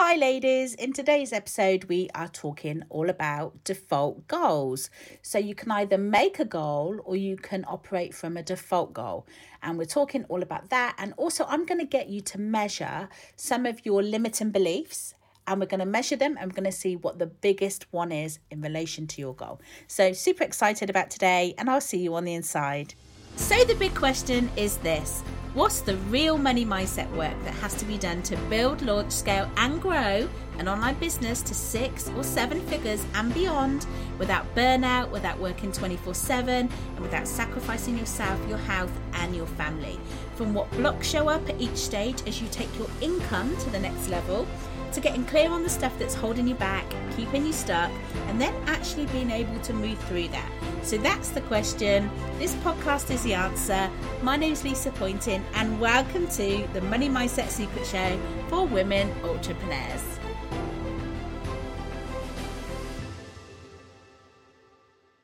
Hi, ladies. In today's episode, we are talking all about default goals. So, you can either make a goal or you can operate from a default goal. And we're talking all about that. And also, I'm going to get you to measure some of your limiting beliefs and we're going to measure them and we're going to see what the biggest one is in relation to your goal. So, super excited about today, and I'll see you on the inside. So, the big question is this What's the real money mindset work that has to be done to build, launch, scale, and grow an online business to six or seven figures and beyond without burnout, without working 24 7, and without sacrificing yourself, your health, and your family? From what blocks show up at each stage as you take your income to the next level to getting clear on the stuff that's holding you back, keeping you stuck, and then actually being able to move through that. So that's the question. This podcast is the answer. My name is Lisa Poynton, and welcome to the Money Mindset Secret Show for women entrepreneurs.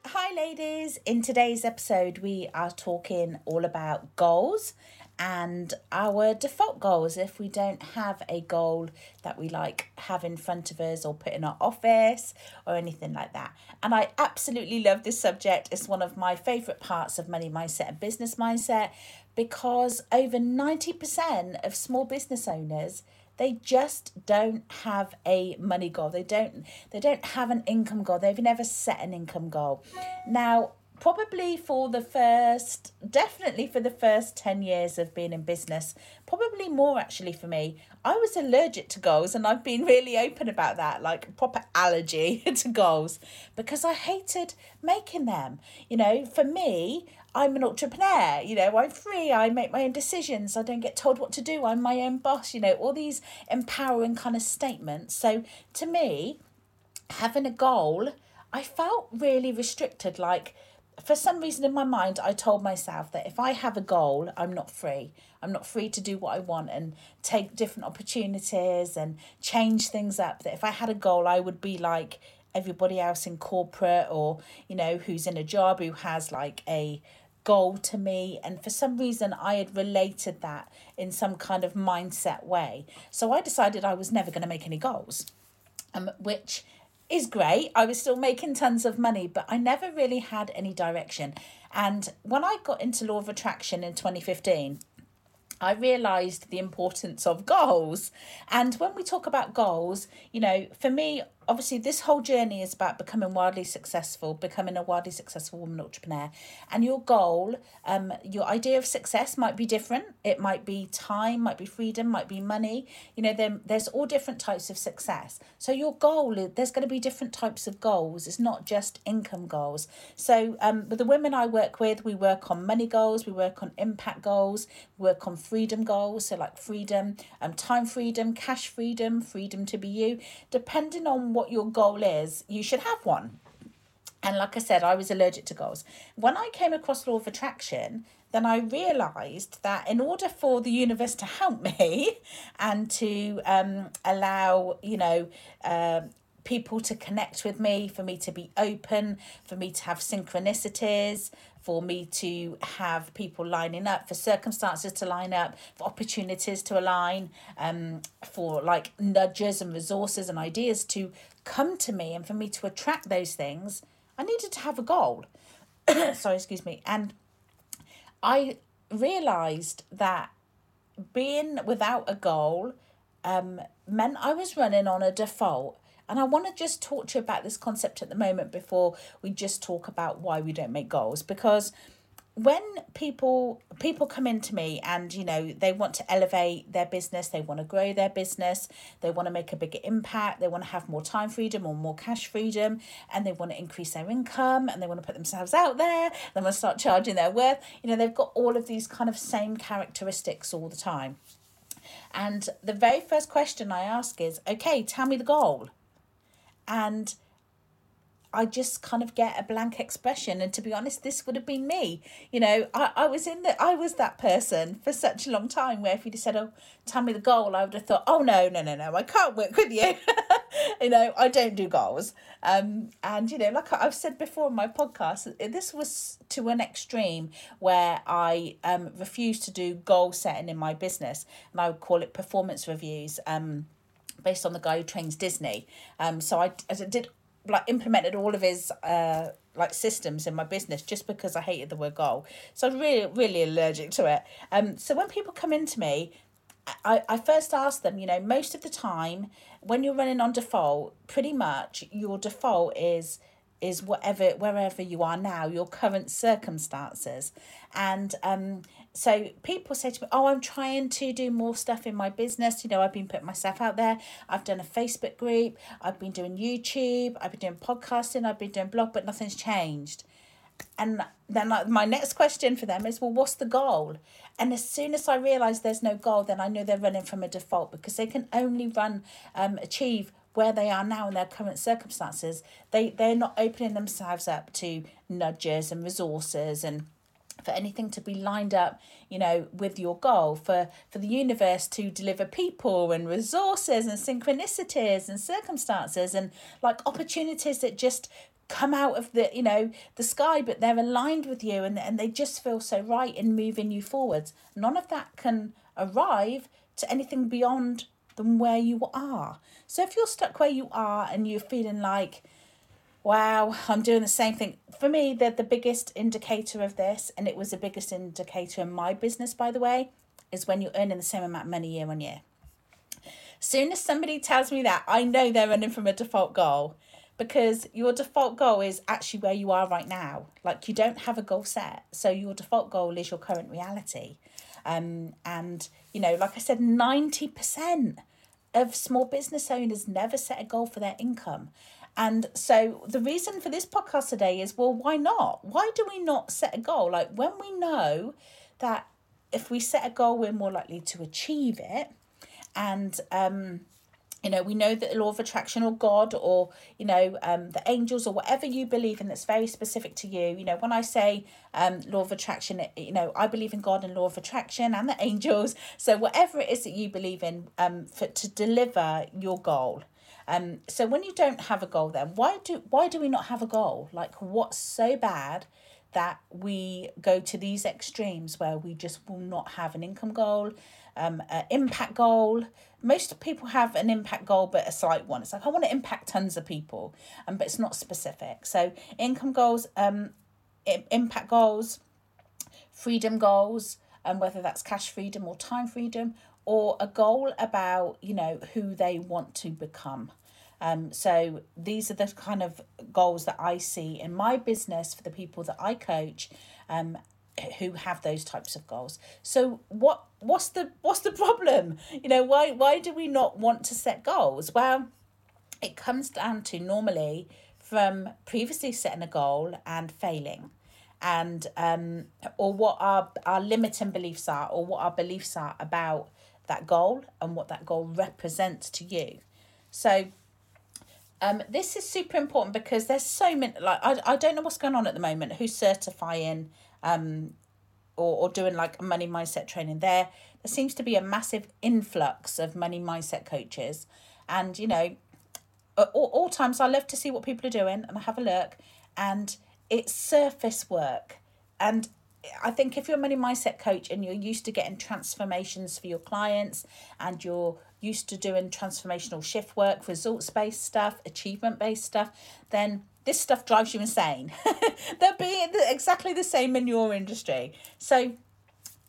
Hi, ladies. In today's episode, we are talking all about goals and our default goals if we don't have a goal that we like have in front of us or put in our office or anything like that. And I absolutely love this subject. It's one of my favorite parts of money mindset and business mindset because over 90% of small business owners they just don't have a money goal they don't they don't have an income goal they've never set an income goal now probably for the first, definitely for the first 10 years of being in business, probably more actually for me. I was allergic to goals and I've been really open about that, like proper allergy to goals because I hated making them. You know, for me, I'm an entrepreneur, you know, I'm free, I make my own decisions, I don't get told what to do, I'm my own boss, you know, all these empowering kind of statements. So to me, having a goal, I felt really restricted, like, for some reason in my mind, I told myself that if I have a goal, I'm not free. I'm not free to do what I want and take different opportunities and change things up. That if I had a goal, I would be like everybody else in corporate or, you know, who's in a job who has like a goal to me. And for some reason, I had related that in some kind of mindset way. So I decided I was never going to make any goals, um, which is great. I was still making tons of money, but I never really had any direction. And when I got into law of attraction in 2015, I realized the importance of goals. And when we talk about goals, you know, for me, obviously this whole journey is about becoming wildly successful becoming a wildly successful woman entrepreneur. And your goal um your idea of success might be different. It might be time might be freedom might be money. You know there, there's all different types of success. So your goal there's going to be different types of goals. It's not just income goals. So um with the women i work with we work on money goals we work on impact goals work on freedom goals. So like freedom um time freedom cash freedom freedom to be you. Depending on what your goal is, you should have one. And like I said, I was allergic to goals. When I came across law of attraction, then I realized that in order for the universe to help me and to um, allow, you know, uh, people to connect with me, for me to be open, for me to have synchronicities, for me to have people lining up, for circumstances to line up, for opportunities to align, um, for like nudges and resources and ideas to come to me, and for me to attract those things, I needed to have a goal. Sorry, excuse me. And I realized that being without a goal um, meant I was running on a default and I want to just talk to you about this concept at the moment before we just talk about why we don't make goals because when people people come into me and you know they want to elevate their business they want to grow their business they want to make a bigger impact they want to have more time freedom or more cash freedom and they want to increase their income and they want to put themselves out there they want to start charging their worth you know they've got all of these kind of same characteristics all the time. And the very first question i ask is okay tell me the goal and I just kind of get a blank expression. And to be honest, this would have been me. You know, I, I was in the I was that person for such a long time where if you'd have said, Oh, tell me the goal, I would have thought, Oh no, no, no, no, I can't work with you. you know, I don't do goals. Um and you know, like I've said before in my podcast, this was to an extreme where I um refused to do goal setting in my business and I would call it performance reviews. Um based on the guy who trains Disney. Um, so I, I did like implemented all of his uh like systems in my business just because I hated the word goal. So I'm really really allergic to it. Um, so when people come into me, I, I first ask them, you know, most of the time when you're running on default, pretty much your default is is whatever wherever you are now, your current circumstances. And um so people say to me, Oh, I'm trying to do more stuff in my business. You know, I've been putting myself out there. I've done a Facebook group, I've been doing YouTube, I've been doing podcasting, I've been doing blog, but nothing's changed. And then my next question for them is, well, what's the goal? And as soon as I realise there's no goal, then I know they're running from a default because they can only run, um, achieve where they are now in their current circumstances. They they're not opening themselves up to nudges and resources and for anything to be lined up you know with your goal for for the universe to deliver people and resources and synchronicities and circumstances and like opportunities that just come out of the you know the sky but they're aligned with you and, and they just feel so right in moving you forwards. None of that can arrive to anything beyond than where you are. So if you're stuck where you are and you're feeling like wow, I'm doing the same thing. For me, the, the biggest indicator of this, and it was the biggest indicator in my business, by the way, is when you're earning the same amount of money year on year. Soon as somebody tells me that, I know they're running from a default goal because your default goal is actually where you are right now. Like you don't have a goal set. So your default goal is your current reality. Um, and, you know, like I said, 90% of small business owners never set a goal for their income. And so the reason for this podcast today is well, why not? Why do we not set a goal? Like when we know that if we set a goal, we're more likely to achieve it. And, um, you know, we know that the law of attraction or God or, you know, um, the angels or whatever you believe in that's very specific to you. You know, when I say um, law of attraction, you know, I believe in God and law of attraction and the angels. So whatever it is that you believe in um, for to deliver your goal. Um, so when you don't have a goal, then why do why do we not have a goal? Like what's so bad that we go to these extremes where we just will not have an income goal, um, an impact goal. Most people have an impact goal, but a slight one. It's like I want to impact tons of people, um, but it's not specific. So income goals, um, impact goals, freedom goals, and um, whether that's cash freedom or time freedom, or a goal about you know who they want to become. Um, so these are the kind of goals that i see in my business for the people that i coach um, who have those types of goals. So what what's the what's the problem? You know why why do we not want to set goals? Well it comes down to normally from previously setting a goal and failing. And um or what our our limiting beliefs are or what our beliefs are about that goal and what that goal represents to you. So um, this is super important because there's so many like I, I don't know what's going on at the moment who's certifying um or, or doing like money mindset training there there seems to be a massive influx of money mindset coaches and you know at all, all times I love to see what people are doing and I have a look and it's surface work and I think if you're a money mindset coach and you're used to getting transformations for your clients and you're used to doing transformational shift work, results based stuff, achievement based stuff, then this stuff drives you insane. They'll be exactly the same in your industry. So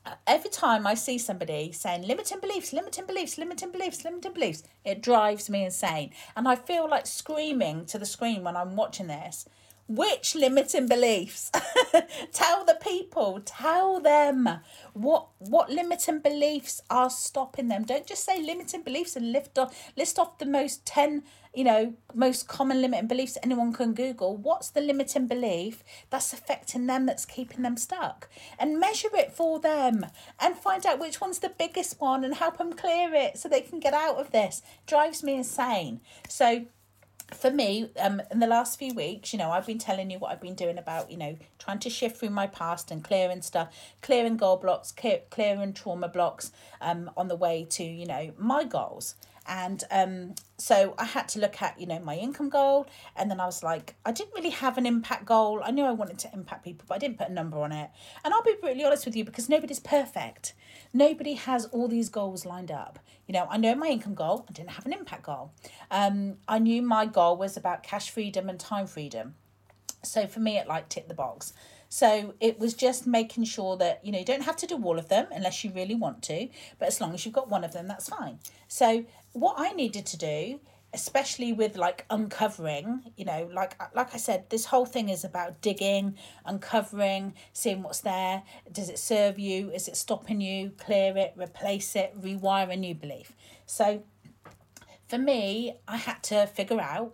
uh, every time I see somebody saying limiting beliefs, limiting beliefs, limiting beliefs, limiting beliefs, it drives me insane. And I feel like screaming to the screen when I'm watching this which limiting beliefs? tell the people, tell them what what limiting beliefs are stopping them. Don't just say limiting beliefs and lift off list off the most 10, you know, most common limiting beliefs anyone can Google. What's the limiting belief that's affecting them that's keeping them stuck? And measure it for them and find out which one's the biggest one and help them clear it so they can get out of this. Drives me insane. So for me, um, in the last few weeks, you know, I've been telling you what I've been doing about, you know, trying to shift through my past and clearing stuff, clearing goal blocks, clear, clearing trauma blocks, um, on the way to, you know, my goals. And um, so I had to look at, you know, my income goal. And then I was like, I didn't really have an impact goal. I knew I wanted to impact people, but I didn't put a number on it. And I'll be brutally honest with you because nobody's perfect. Nobody has all these goals lined up. You know, I know my income goal, I didn't have an impact goal. Um, I knew my goal was about cash freedom and time freedom. So for me, it like ticked the box. So it was just making sure that, you know, you don't have to do all of them unless you really want to, but as long as you've got one of them, that's fine. So what I needed to do especially with like uncovering you know like like i said this whole thing is about digging uncovering seeing what's there. Does it serve you? Is it stopping you? Clear it replace it rewire a new belief. So for me i had to figure out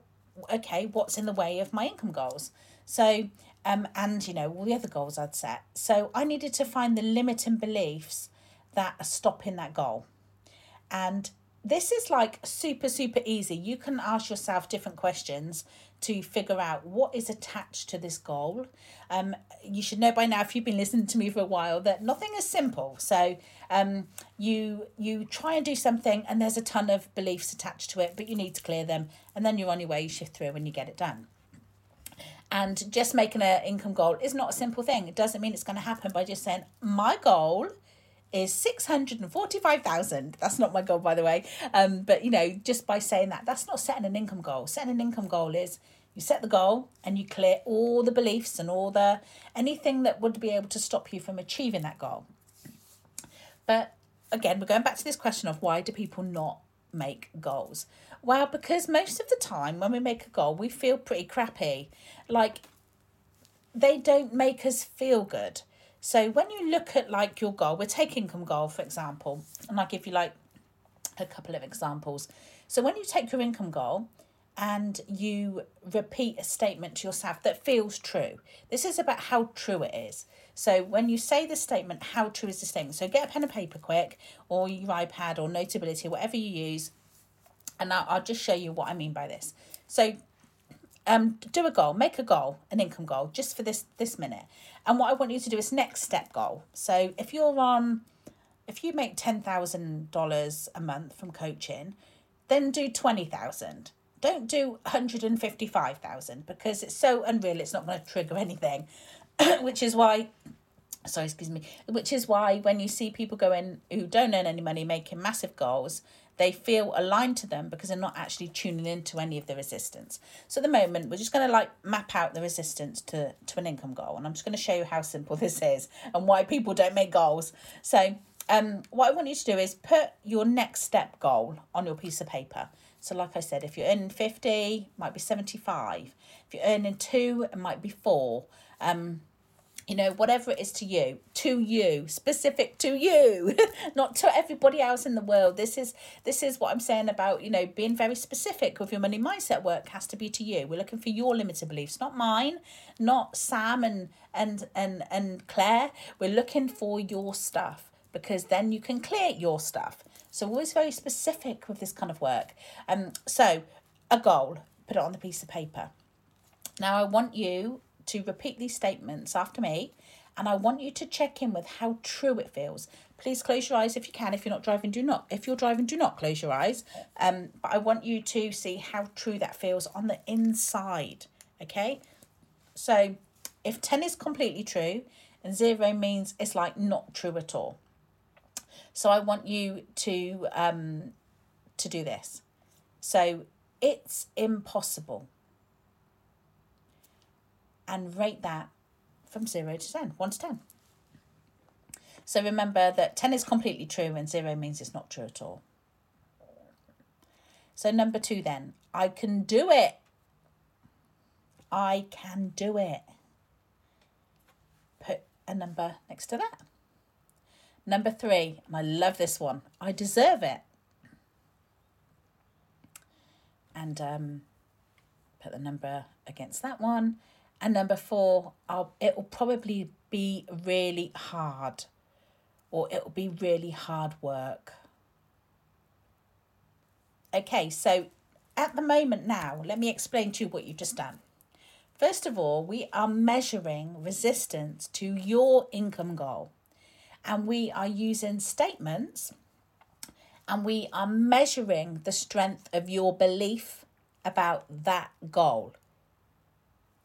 okay what's in the way of my income goals? So um, and you know all the other goals I'd set. So I needed to find the limiting beliefs that are stopping that goal. And this is like super, super easy. You can ask yourself different questions to figure out what is attached to this goal. Um, you should know by now, if you've been listening to me for a while, that nothing is simple. So um, you you try and do something, and there's a ton of beliefs attached to it, but you need to clear them, and then you're on your way. You shift through, and you get it done. And just making an income goal is not a simple thing. It doesn't mean it's going to happen by just saying, my goal is 645,000. That's not my goal, by the way. Um, but, you know, just by saying that, that's not setting an income goal. Setting an income goal is you set the goal and you clear all the beliefs and all the anything that would be able to stop you from achieving that goal. But again, we're going back to this question of why do people not make goals? Well, because most of the time when we make a goal, we feel pretty crappy. Like they don't make us feel good. So when you look at like your goal, we're taking income goal, for example, and I'll give you like a couple of examples. So when you take your income goal and you repeat a statement to yourself that feels true, this is about how true it is. So when you say the statement, how true is this thing? So get a pen and paper quick, or your iPad or Notability, whatever you use, and I'll, I'll just show you what I mean by this. So um, do a goal, make a goal, an income goal, just for this this minute. And what I want you to do is next step goal. So if you're on, if you make ten thousand dollars a month from coaching, then do twenty thousand. Don't do hundred and fifty five thousand because it's so unreal. It's not going to trigger anything, which is why. Sorry, excuse me. Which is why when you see people going who don't earn any money making massive goals, they feel aligned to them because they're not actually tuning into any of the resistance. So at the moment, we're just going to like map out the resistance to, to an income goal. And I'm just going to show you how simple this is and why people don't make goals. So um, what I want you to do is put your next step goal on your piece of paper. So like I said, if you're earning 50, might be 75. If you're earning two, it might be four. Um, you know whatever it is to you to you specific to you not to everybody else in the world. This is this is what i'm saying about you know being very specific with your money mindset work has to be to you. We're looking for your limited beliefs not mine not sam and and and and claire. We're looking for your stuff because then you can clear your stuff. So always very specific with this kind of work. Um so a goal put it on the piece of paper. Now i want you to repeat these statements after me and I want you to check in with how true it feels. Please close your eyes if you can. If you're not driving, do not. If you're driving, do not close your eyes. Um, but I want you to see how true that feels on the inside. Okay? So if 10 is completely true and zero means it's like not true at all. So I want you to um to do this. So it's impossible and rate that from 0 to 10, 1 to 10. So remember that 10 is completely true and 0 means it's not true at all. So number two then, I can do it. I can do it. Put a number next to that. Number three, and I love this one, I deserve it. And um, put the number against that one. And number four, I'll, it'll probably be really hard or it'll be really hard work. Okay, so at the moment now, let me explain to you what you've just done. First of all, we are measuring resistance to your income goal. And we are using statements and we are measuring the strength of your belief about that goal.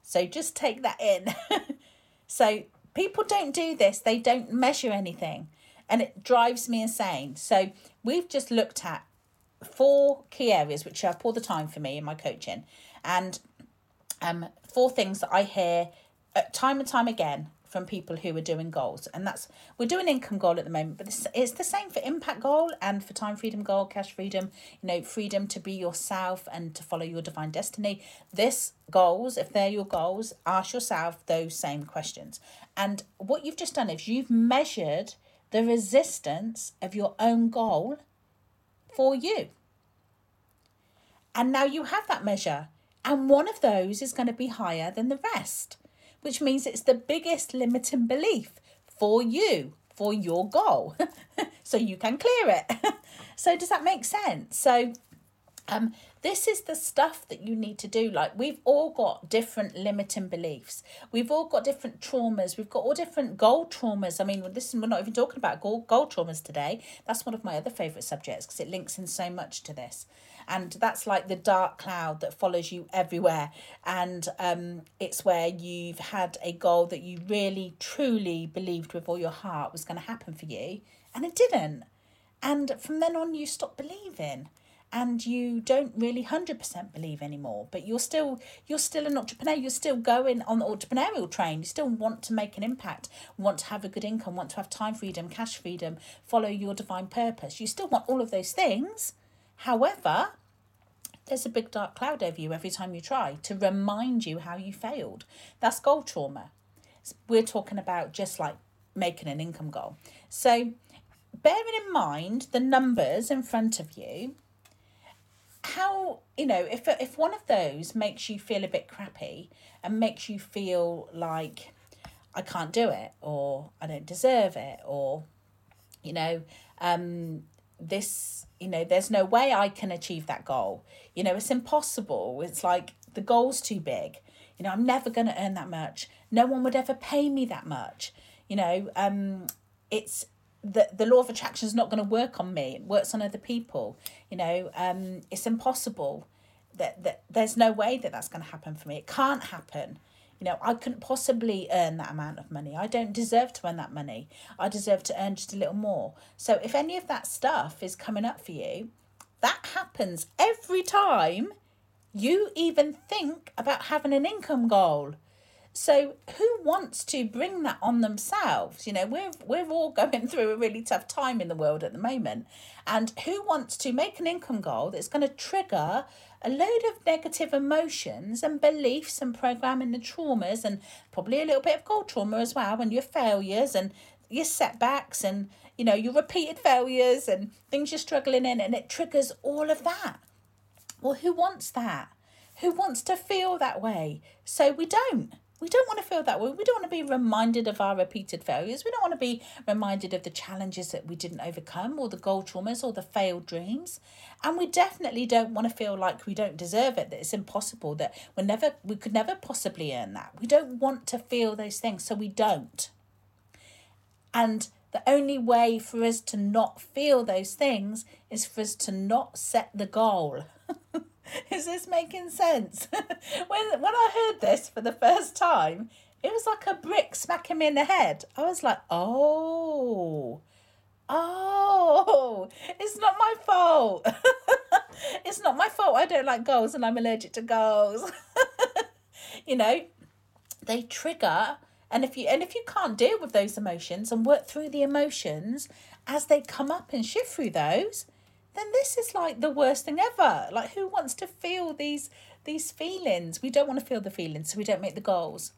So just take that in. so people don't do this, they don't measure anything, and it drives me insane. So we've just looked at four key areas which are all the time for me in my coaching, and um, four things that I hear uh, time and time again from people who are doing goals. And that's we're doing income goal at the moment but it's, it's the same for impact goal and for time freedom goal cash freedom you know freedom to be yourself and to follow your divine destiny. This goals if they're your goals ask yourself those same questions. And what you've just done is you've measured the resistance of your own goal for you. And now you have that measure and one of those is going to be higher than the rest which means it's the biggest limiting belief for you, for your goal. so you can clear it. so does that make sense? So um, this is the stuff that you need to do. Like, we've all got different limiting beliefs. We've all got different traumas. We've got all different goal traumas. I mean, this is, we're not even talking about goal, goal traumas today. That's one of my other favourite subjects because it links in so much to this and that's like the dark cloud that follows you everywhere and um, it's where you've had a goal that you really truly believed with all your heart was going to happen for you and it didn't and from then on you stop believing and you don't really 100% believe anymore but you're still you're still an entrepreneur you're still going on the entrepreneurial train you still want to make an impact want to have a good income want to have time freedom cash freedom follow your divine purpose you still want all of those things However, there's a big dark cloud over you every time you try to remind you how you failed. That's goal trauma. We're talking about just like making an income goal. So, bearing in mind the numbers in front of you, how, you know, if, if one of those makes you feel a bit crappy and makes you feel like I can't do it or I don't deserve it or, you know, um, this you know there's no way i can achieve that goal. You know it's impossible. It's like the goal's too big. You know i'm never going to earn that much. No one would ever pay me that much. You know um it's the the law of attraction is not going to work on me it works on other people you know um it's impossible that, that there's no way that that's going to happen for me it can't happen you know, I couldn't possibly earn that amount of money. I don't deserve to earn that money. I deserve to earn just a little more. So if any of that stuff is coming up for you, that happens every time you even think about having an income goal. So who wants to bring that on themselves? You know, we're we're all going through a really tough time in the world at the moment. And who wants to make an income goal that's going to trigger a load of negative emotions and beliefs and programming and traumas and probably a little bit of goal trauma as well and your failures and your setbacks and you know your repeated failures and things you're struggling in and it triggers all of that well who wants that who wants to feel that way so we don't we don't want to feel that way. We don't want to be reminded of our repeated failures. We don't want to be reminded of the challenges that we didn't overcome or the goal traumas or the failed dreams. And we definitely don't want to feel like we don't deserve it, that it's impossible, that we never we could never possibly earn that. We don't want to feel those things, so we don't. And the only way for us to not feel those things is for us to not set the goal. Is this making sense? when when I heard this for the first time, it was like a brick smacking me in the head. I was like, oh, oh, it's not my fault. it's not my fault. I don't like goals and I'm allergic to goals. you know, they trigger and if you and if you can't deal with those emotions and work through the emotions as they come up and shift through those, then this is like the worst thing ever. Like who wants to feel these these feelings? We don't want to feel the feelings, so we don't make the goals.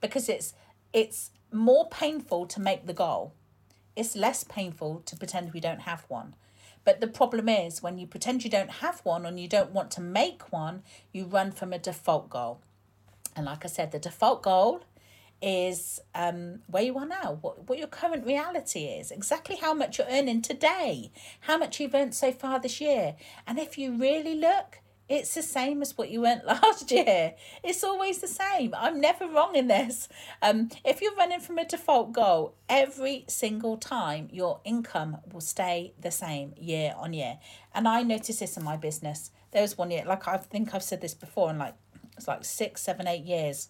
Because it's it's more painful to make the goal. It's less painful to pretend we don't have one. But the problem is when you pretend you don't have one and you don't want to make one, you run from a default goal. And like I said, the default goal is um, where you are now, what, what your current reality is, exactly how much you're earning today, how much you've earned so far this year. And if you really look, it's the same as what you earned last year. It's always the same. I'm never wrong in this. Um, if you're running from a default goal, every single time your income will stay the same year on year. And I noticed this in my business. There was one year, like I think I've said this before, in like it's like six, seven, eight years.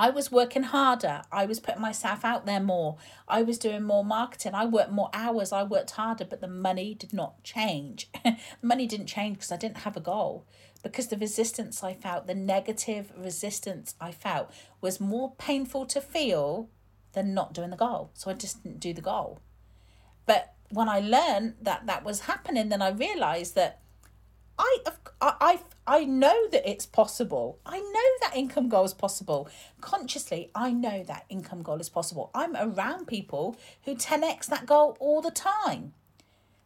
I was working harder. I was putting myself out there more. I was doing more marketing. I worked more hours. I worked harder, but the money did not change. the money didn't change because I didn't have a goal. Because the resistance I felt, the negative resistance I felt, was more painful to feel than not doing the goal. So I just didn't do the goal. But when I learned that that was happening, then I realized that I, I, I know that it's possible. I know that income goal is possible. Consciously, I know that income goal is possible. I'm around people who 10x that goal all the time.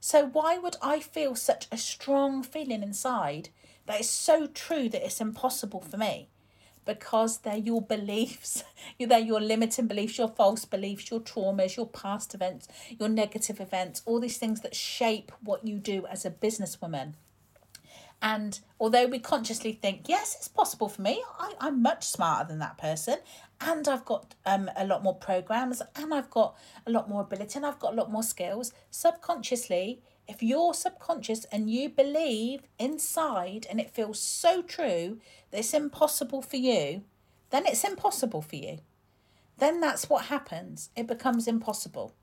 So, why would I feel such a strong feeling inside that is so true that it's impossible for me? Because they're your beliefs, they're your limiting beliefs, your false beliefs, your traumas, your past events, your negative events, all these things that shape what you do as a businesswoman. And although we consciously think, yes, it's possible for me, I, I'm much smarter than that person, and I've got um, a lot more programs, and I've got a lot more ability, and I've got a lot more skills, subconsciously, if you're subconscious and you believe inside and it feels so true that it's impossible for you, then it's impossible for you. Then that's what happens. It becomes impossible.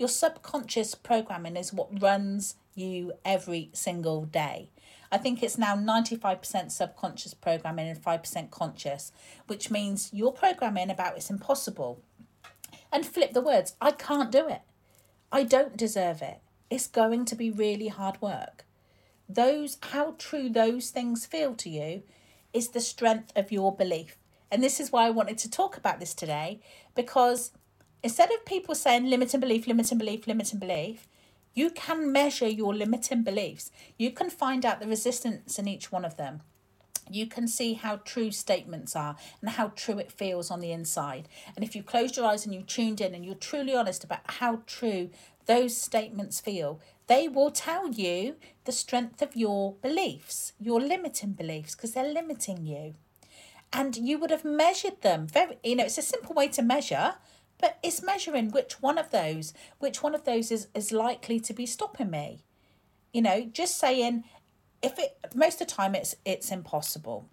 Your subconscious programming is what runs you every single day. I think it's now 95% subconscious programming and 5% conscious, which means you're programming about it's impossible. And flip the words I can't do it. I don't deserve it. It's going to be really hard work. Those, how true those things feel to you is the strength of your belief. And this is why I wanted to talk about this today because instead of people saying limiting belief, limiting belief, limiting belief, you can measure your limiting beliefs. You can find out the resistance in each one of them. You can see how true statements are and how true it feels on the inside. And if you closed your eyes and you tuned in and you're truly honest about how true those statements feel, they will tell you the strength of your beliefs, your limiting beliefs, because they're limiting you. And you would have measured them very, you know, it's a simple way to measure but it's measuring which one of those, which one of those is, is likely to be stopping me. You know, just saying if it most of the time it's it's impossible.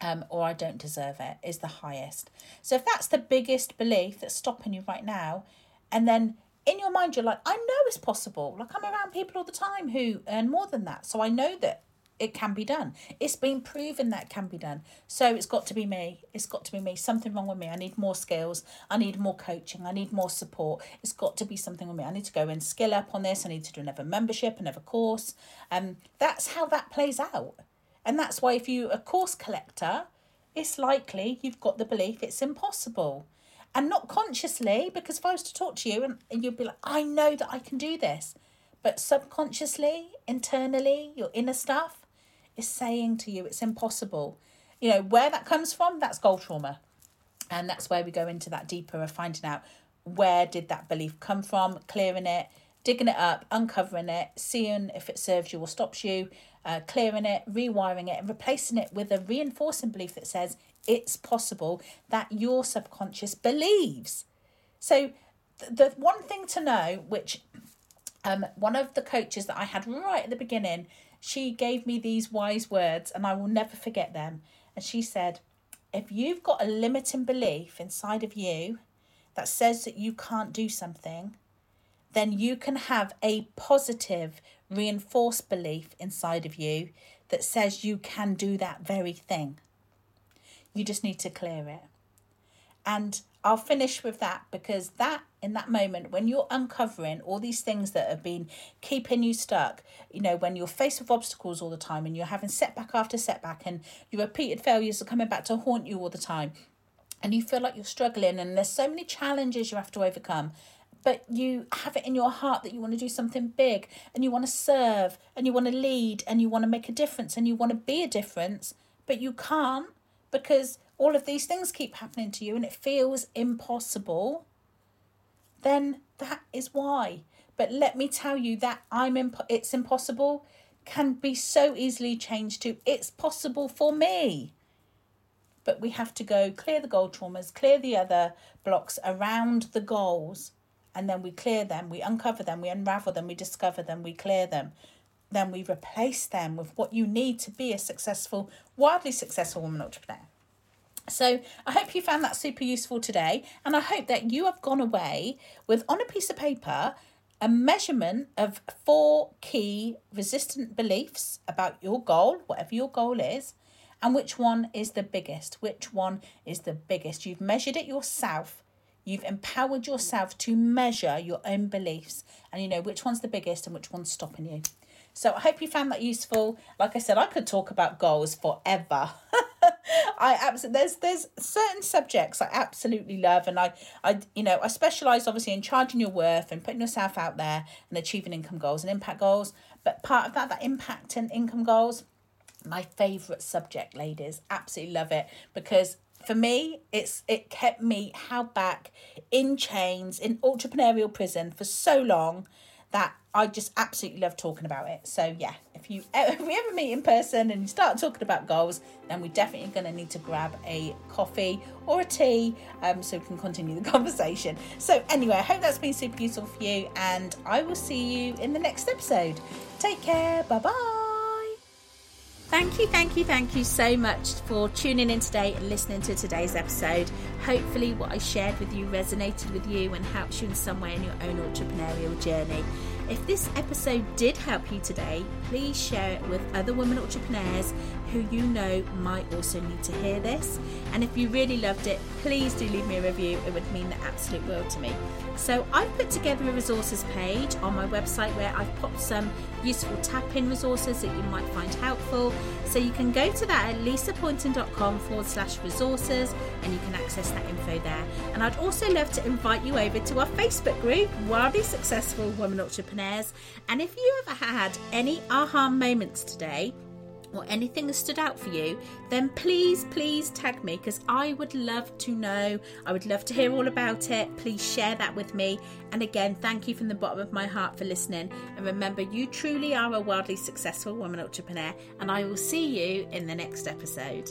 Um, or I don't deserve it is the highest. So if that's the biggest belief that's stopping you right now, and then in your mind you're like, I know it's possible. Like I'm around people all the time who earn more than that. So I know that it can be done. It's been proven that can be done. So it's got to be me. It's got to be me. Something wrong with me. I need more skills. I need more coaching. I need more support. It's got to be something with me. I need to go and skill up on this. I need to do another membership, another course. Um, that's how that plays out. And that's why if you're a course collector, it's likely you've got the belief it's impossible. And not consciously, because if I was to talk to you and, and you'd be like, I know that I can do this. But subconsciously, internally, your inner stuff, is saying to you it's impossible. You know, where that comes from, that's goal trauma. And that's where we go into that deeper of finding out where did that belief come from, clearing it, digging it up, uncovering it, seeing if it serves you or stops you, uh, clearing it, rewiring it, and replacing it with a reinforcing belief that says it's possible that your subconscious believes. So, th- the one thing to know, which um, one of the coaches that I had right at the beginning she gave me these wise words and I will never forget them. And she said, If you've got a limiting belief inside of you that says that you can't do something, then you can have a positive, reinforced belief inside of you that says you can do that very thing. You just need to clear it. And I'll finish with that because that in that moment when you're uncovering all these things that have been keeping you stuck, you know, when you're faced with obstacles all the time and you're having setback after setback and your repeated failures are coming back to haunt you all the time and you feel like you're struggling and there's so many challenges you have to overcome but you have it in your heart that you want to do something big and you want to serve and you want to lead and you want to make a difference and you want to be a difference but you can't because all of these things keep happening to you and it feels impossible, then that is why. But let me tell you that I'm imp- it's impossible can be so easily changed to it's possible for me. But we have to go clear the goal traumas, clear the other blocks around the goals, and then we clear them, we uncover them, we unravel them, we discover them, we clear them. Then we replace them with what you need to be a successful, wildly successful woman entrepreneur. So I hope you found that super useful today, and I hope that you have gone away with on a piece of paper a measurement of four key resistant beliefs about your goal, whatever your goal is, and which one is the biggest. Which one is the biggest? You've measured it yourself. You've empowered yourself to measure your own beliefs, and you know which one's the biggest and which one's stopping you. So I hope you found that useful. Like I said, I could talk about goals forever. I absolutely there's there's certain subjects I absolutely love, and I I you know I specialize obviously in charging your worth and putting yourself out there and achieving income goals and impact goals. But part of that, that impact and income goals, my favorite subject, ladies, absolutely love it because for me it's it kept me held back in chains in entrepreneurial prison for so long that I just absolutely love talking about it. So yeah, if you if we ever meet in person and you start talking about goals, then we're definitely going to need to grab a coffee or a tea um, so we can continue the conversation. So anyway, I hope that's been super useful for you, and I will see you in the next episode. Take care. Bye bye. Thank you, thank you, thank you so much for tuning in today and listening to today's episode. Hopefully, what I shared with you resonated with you and helps you in some way in your own entrepreneurial journey. If this episode did help you today, please share it with other women entrepreneurs who you know might also need to hear this. And if you really loved it, please do leave me a review. It would mean the absolute world to me. So I've put together a resources page on my website where I've popped some useful tap-in resources that you might find helpful. So you can go to that at lisapoynton.com forward slash resources and you can access that info there. And I'd also love to invite you over to our Facebook group, Wildly Successful Women Entrepreneurs. And if you ever had any aha moments today, or anything that stood out for you, then please, please tag me because I would love to know. I would love to hear all about it. Please share that with me. And again, thank you from the bottom of my heart for listening. And remember, you truly are a wildly successful woman entrepreneur, and I will see you in the next episode.